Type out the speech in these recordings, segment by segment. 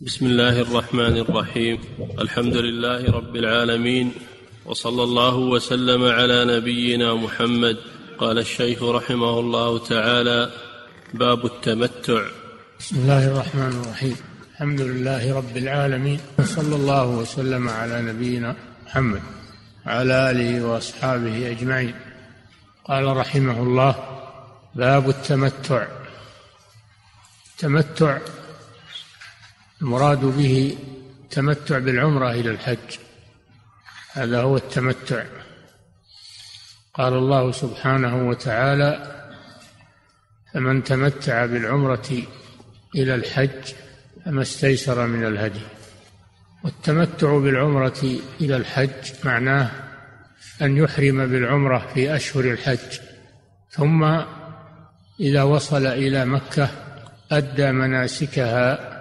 بسم الله الرحمن الرحيم. الحمد لله رب العالمين وصلى الله وسلم على نبينا محمد. قال الشيخ رحمه الله تعالى باب التمتع. بسم الله الرحمن الرحيم. الحمد لله رب العالمين وصلى الله وسلم على نبينا محمد وعلى آله وأصحابه أجمعين. قال رحمه الله باب التمتع. التمتع المراد به التمتع بالعمرة إلى الحج. هذا هو التمتع. قال الله سبحانه وتعالى فمن تمتع بالعمرة إلى الحج فما استيسر من الهدي. والتمتع بالعمرة إلى الحج معناه أن يحرم بالعمرة في أشهر الحج. ثم إذا وصل إلى مكة أدى مناسكها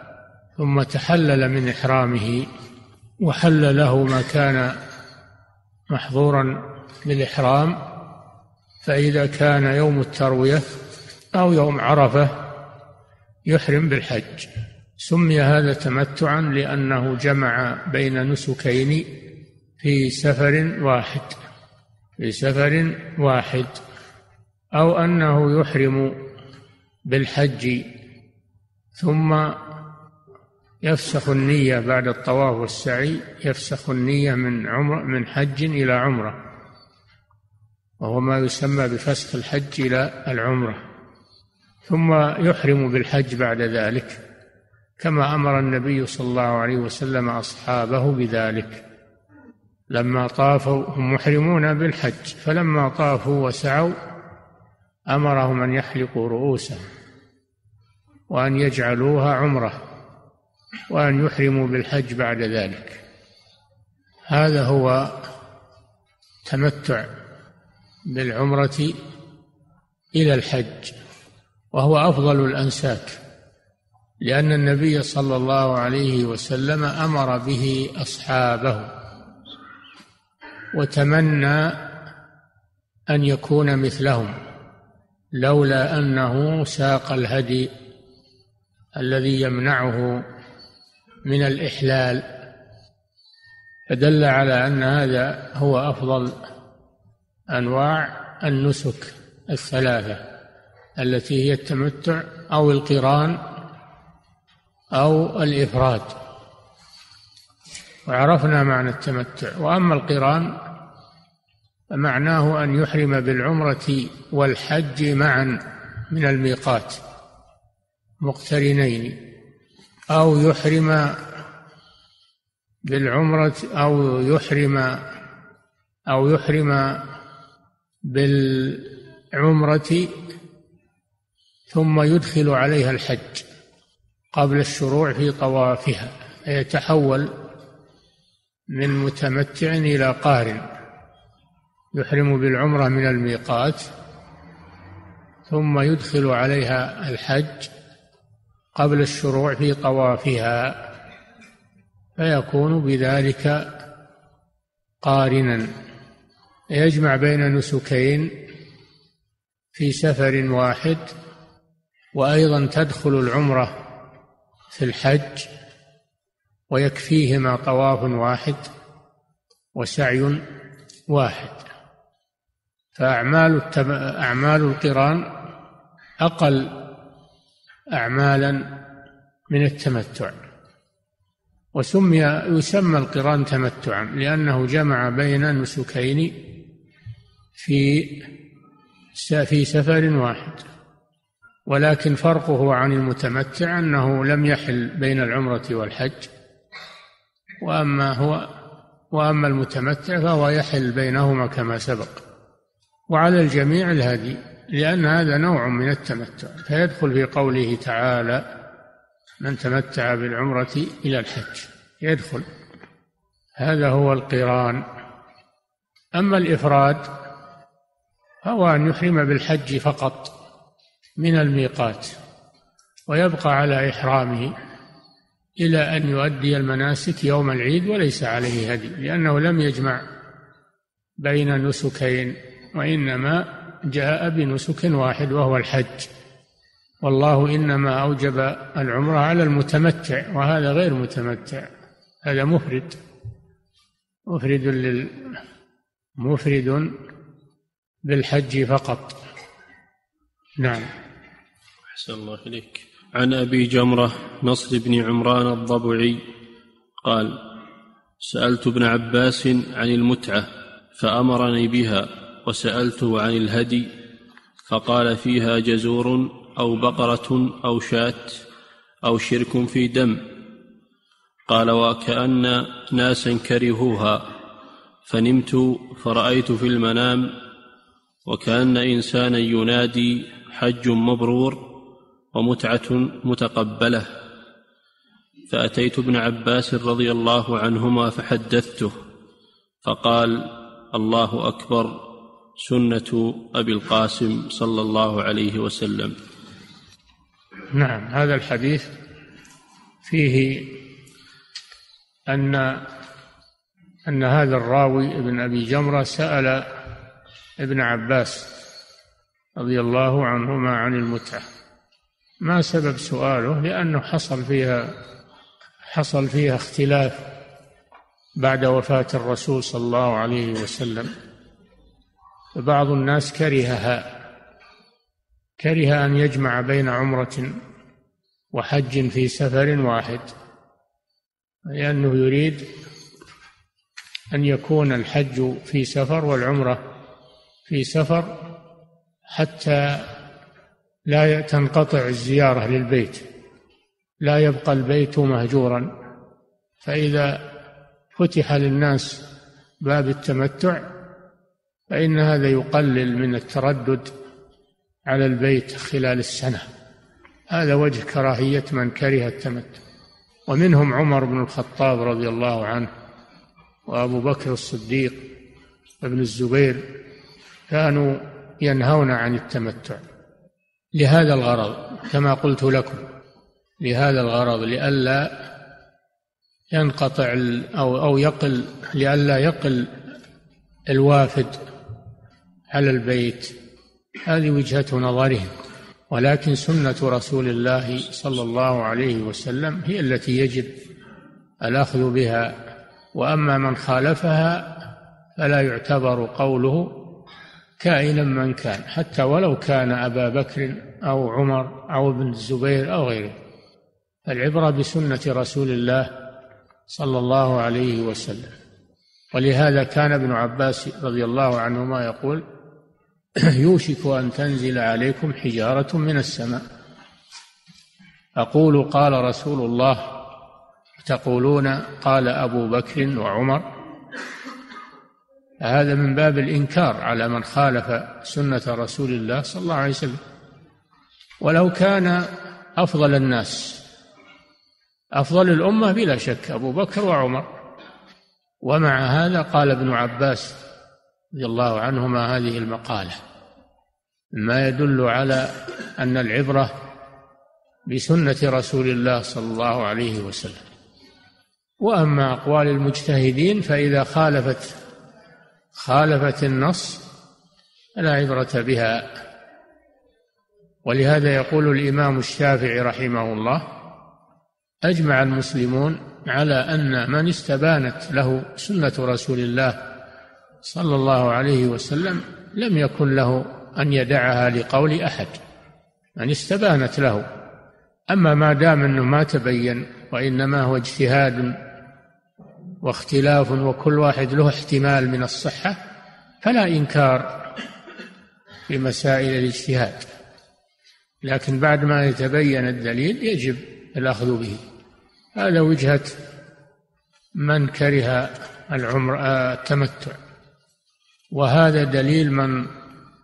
ثم تحلل من إحرامه وحل له ما كان محظورا بالإحرام فإذا كان يوم التروية أو يوم عرفة يحرم بالحج. سمي هذا تمتعا لأنه جمع بين نسكين في سفر واحد في سفر واحد أو أنه يحرم بالحج. ثم يفسخ النية بعد الطواف والسعي يفسخ النية من عمر من حج إلى عمرة. وهو ما يسمى بفسخ الحج إلى العمرة. ثم يحرم بالحج بعد ذلك كما أمر النبي صلى الله عليه وسلم أصحابه بذلك. لما طافوا هم محرمون بالحج فلما طافوا وسعوا أمرهم أن يحلقوا رؤوسهم وأن يجعلوها عمرة. وأن يحرموا بالحج بعد ذلك. هذا هو تمتع بالعمرة إلى الحج وهو أفضل الأنساك لأن النبي صلى الله عليه وسلم أمر به أصحابه وتمنى أن يكون مثلهم لولا أنه ساق الهدي الذي يمنعه من الإحلال. فدل على أن هذا هو أفضل أنواع النسك الثلاثة التي هي التمتع أو القران أو الإفراد. وعرفنا معنى التمتع. وأما القران فمعناه أن يحرم بالعمرة والحج معا من الميقات مقترنين. أو يحرم بالعمرة أو يحرم أو يحرم بالعمرة ثم يدخل عليها الحج قبل الشروع في طوافها فيتحول من متمتع إلى قارن يحرم بالعمرة من الميقات ثم يدخل عليها الحج قبل الشروع في طوافها فيكون بذلك قارنا. يجمع بين نسكين في سفر واحد وأيضا تدخل العمرة في الحج ويكفيهما طواف واحد وسعي واحد. فأعمال أعمال القران أقل أعمالا من التمتع. وسمي يسمى القرآن تمتعا لأنه جمع بين نسكين في في سفر واحد. ولكن فرقه عن المتمتع أنه لم يحل بين العمرة والحج. وأما هو وأما المتمتع فهو يحل بينهما كما سبق. وعلى الجميع الهدي. لأن هذا نوع من التمتع فيدخل في قوله تعالى من تمتع بالعمرة إلى الحج يدخل. هذا هو القران. أما الإفراد فهو أن يحرم بالحج فقط من الميقات ويبقى على إحرامه إلى أن يؤدي المناسك يوم العيد وليس عليه هدي لأنه لم يجمع بين نسكين وإنما جاء بنسك واحد وهو الحج. والله إنما أوجب العمرة على المتمتع وهذا غير متمتع هذا مفرد. مفرد لل مفرد بالحج فقط. نعم. أحسن الله إليك. عن أبي جمرة نصر بن عمران الضبعي قال سألت ابن عباس عن المتعة فأمرني بها. وسألته عن الهدي فقال فيها جزور أو بقرة أو شاة أو شرك في دم. قال وكأن ناسا كرهوها فنمت فرأيت في المنام وكأن إنسانا ينادي حج مبرور ومتعة متقبلة. فأتيت ابن عباس رضي الله عنهما فحدثته فقال الله أكبر سنة أبي القاسم صلى الله عليه وسلم. نعم هذا الحديث فيه أن أن هذا الراوي ابن أبي جمرة سأل ابن عباس رضي الله عنهما عن المتعة. ما سبب سؤاله؟ لأنه حصل فيها حصل فيها اختلاف بعد وفاة الرسول صلى الله عليه وسلم. فبعض الناس كرهها. كره أن يجمع بين عمرة وحج في سفر واحد لأنه يريد أن يكون الحج في سفر والعمرة في سفر حتى لا تنقطع الزيارة للبيت. لا يبقى البيت مهجورا. فإذا فتح للناس باب التمتع فإن هذا يقلل من التردد على البيت خلال السنة. هذا وجه كراهية من كره التمتع. ومنهم عمر بن الخطاب رضي الله عنه وأبو بكر الصديق وابن الزبير كانوا ينهون عن التمتع. لهذا الغرض كما قلت لكم لهذا الغرض لئلا ينقطع أو أو يقل لئلا يقل الوافد على البيت. هذه وجهة نظرهم. ولكن سنة رسول الله صلى الله عليه وسلم هي التي يجب الأخذ بها. وأما من خالفها فلا يعتبر قوله كائنا من كان. حتى ولو كان أبا بكر أو عمر أو ابن الزبير أو غيره. العبرة بسنة رسول الله صلى الله عليه وسلم. ولهذا كان ابن عباس رضي الله عنهما يقول يوشك أن تنزل عليكم حجارة من السماء. أقول قال رسول الله تقولون قال أبو بكر وعمر. هذا من باب الإنكار على من خالف سنة رسول الله صلى الله عليه وسلم. ولو كان أفضل الناس أفضل الأمة بلا شك أبو بكر وعمر. ومع هذا قال ابن عباس رضي الله عنهما هذه المقالة. ما يدل على أن العبرة بسنة رسول الله صلى الله عليه وسلم. وأما أقوال المجتهدين فإذا خالفت خالفت النص فلا عبرة بها. ولهذا يقول الإمام الشافعي رحمه الله أجمع المسلمون على أن من استبانت له سنة رسول الله صلى الله عليه وسلم لم يكن له أن يدعها لقول أحد من استبانت له. أما ما دام أنه ما تبين وإنما هو اجتهاد واختلاف وكل واحد له احتمال من الصحة فلا إنكار في مسائل الاجتهاد. لكن بعد ما يتبين الدليل يجب الأخذ به. هذا وجهة من كره العمر التمتع. وهذا دليل من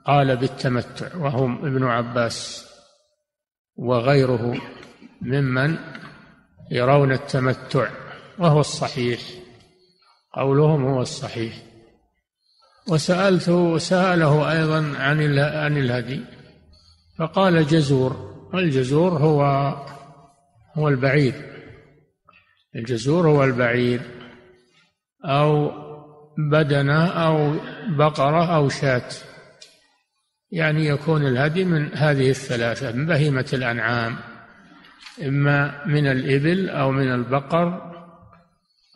قال بالتمتع وهم ابن عباس وغيره ممن يرون التمتع وهو الصحيح قولهم هو الصحيح. وسألته سأله أيضا عن عن الهدي فقال جزور والجزور هو هو البعير. الجزور هو البعير أو بدنة أو بقرة أو شاة. يعني يكون الهدي من هذه الثلاثة من بهيمة الأنعام إما من الإبل أو من البقر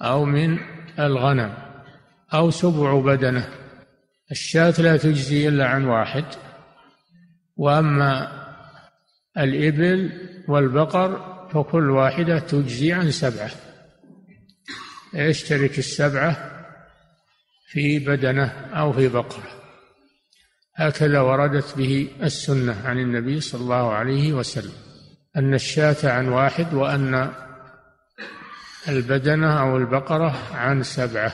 أو من الغنم أو سبع بدنة. الشاة لا تجزي إلا عن واحد. وأما الإبل والبقر فكل واحدة تجزي عن سبعة. يشترك السبعة؟ في بدنة أو في بقرة. هكذا وردت به السنة عن النبي صلى الله عليه وسلم. أن الشاة عن واحد وأن البدنة أو البقرة عن سبعة.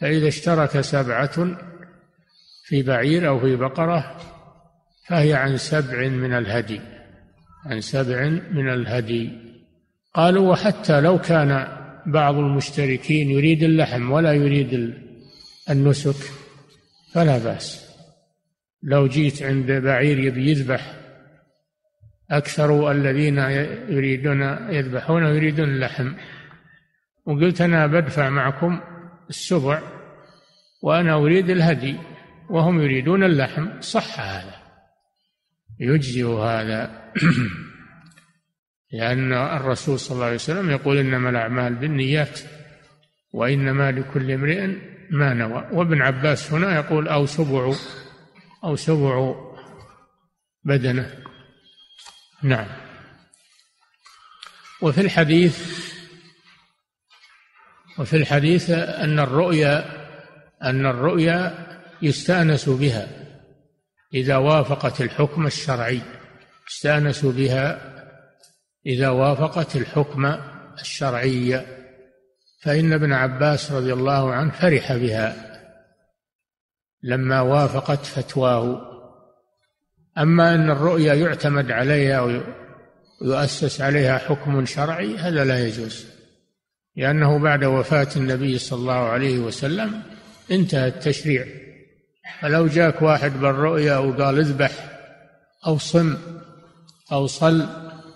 فإذا اشترك سبعة في بعير أو في بقرة فهي عن سبع من الهدي. عن سبع من الهدي. قالوا وحتى لو كان بعض المشتركين يريد اللحم ولا يريد النسك فلا بأس. لو جيت عند بعير يبي يذبح أكثر الذين يريدون يذبحون يريدون اللحم. وقلت أنا بدفع معكم السبع وأنا أريد الهدي وهم يريدون اللحم. صح هذا. يجزئ هذا. لأن الرسول صلى الله عليه وسلم يقول إنما الأعمال بالنيات وإنما لكل امرئ ما نوى. وابن عباس هنا يقول أو سبع أو سبع بدنة. نعم. وفي الحديث وفي الحديث أن الرؤيا أن الرؤيا يستأنس بها إذا وافقت الحكم الشرعي. يستأنس بها إذا وافقت الحكم الشرعي. فإن ابن عباس رضي الله عنه فرح بها لما وافقت فتواه. أما أن الرؤيا يعتمد عليها ويؤسس عليها حكم شرعي هذا لا يجوز لأنه بعد وفاة النبي صلى الله عليه وسلم انتهى التشريع. فلو جاك واحد بالرؤيا وقال اذبح أو صم أو صل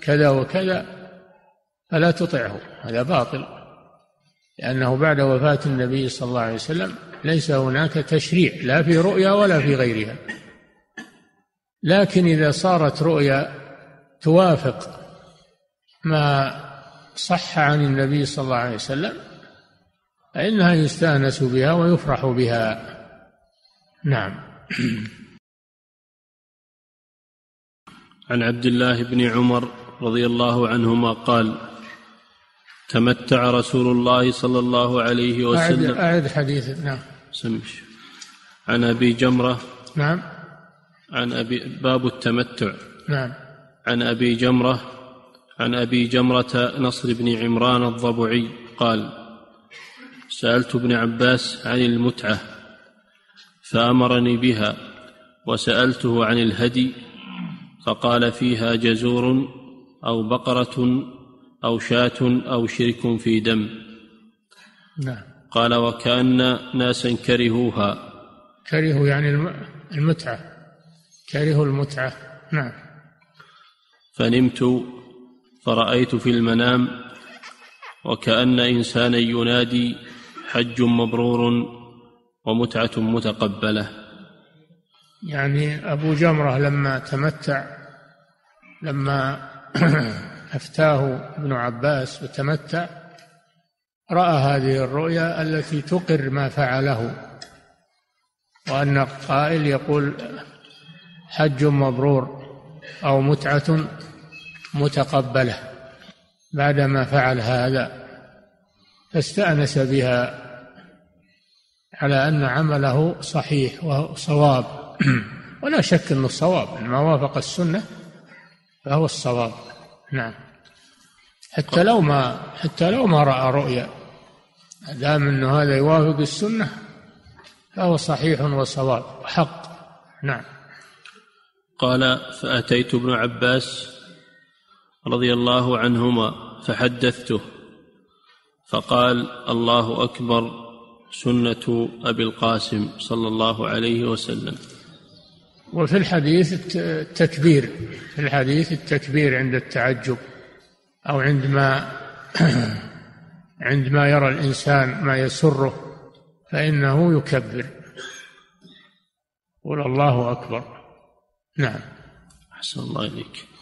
كذا وكذا فلا تطعه هذا باطل. لأنه بعد وفاة النبي صلى الله عليه وسلم ليس هناك تشريع لا في رؤيا ولا في غيرها. لكن إذا صارت رؤيا توافق ما صح عن النبي صلى الله عليه وسلم فإنها يستأنس بها ويفرح بها. نعم. عن عبد الله بن عمر رضي الله عنهما قال تمتع رسول الله صلى الله عليه وسلم. أعد حديث نعم. سمش عن أبي جمرة. نعم. عن أبي باب التمتع. نعم. عن أبي جمرة. عن أبي جمرة نصر بن عمران الضبعي قال سألت ابن عباس عن المتعة فأمرني بها وسألته عن الهدي فقال فيها جزور أو بقرة أو شاة أو شرك في دم. نعم. قال وكأن ناسا كرهوها. كرهوا يعني المتعة. كرهوا المتعة. نعم. فنمت فرأيت في المنام وكأن إنسانا ينادي حج مبرور ومتعة متقبلة. يعني أبو جمرة لما تمتع لما أفتاه ابن عباس وتمتع رأى هذه الرؤيا التي تقر ما فعله وأن قائل يقول حج مبرور أو متعة متقبلة بعدما فعل هذا فاستأنس بها على أن عمله صحيح وصواب. ولا شك أنه صواب ما وافق السنة فهو الصواب. نعم. حتى لو ما حتى لو ما رأى رؤيا. دام أنه هذا يوافق السنة فهو صحيح وصواب وحق. نعم. قال فأتيت ابن عباس رضي الله عنهما فحدثته فقال الله أكبر سنة أبي القاسم صلى الله عليه وسلم. وفي الحديث التكبير في الحديث التكبير عند التعجب أو عندما عندما يرى الإنسان ما يسره فإنه يكبر. يقول الله أكبر. نعم. أحسن الله إليك.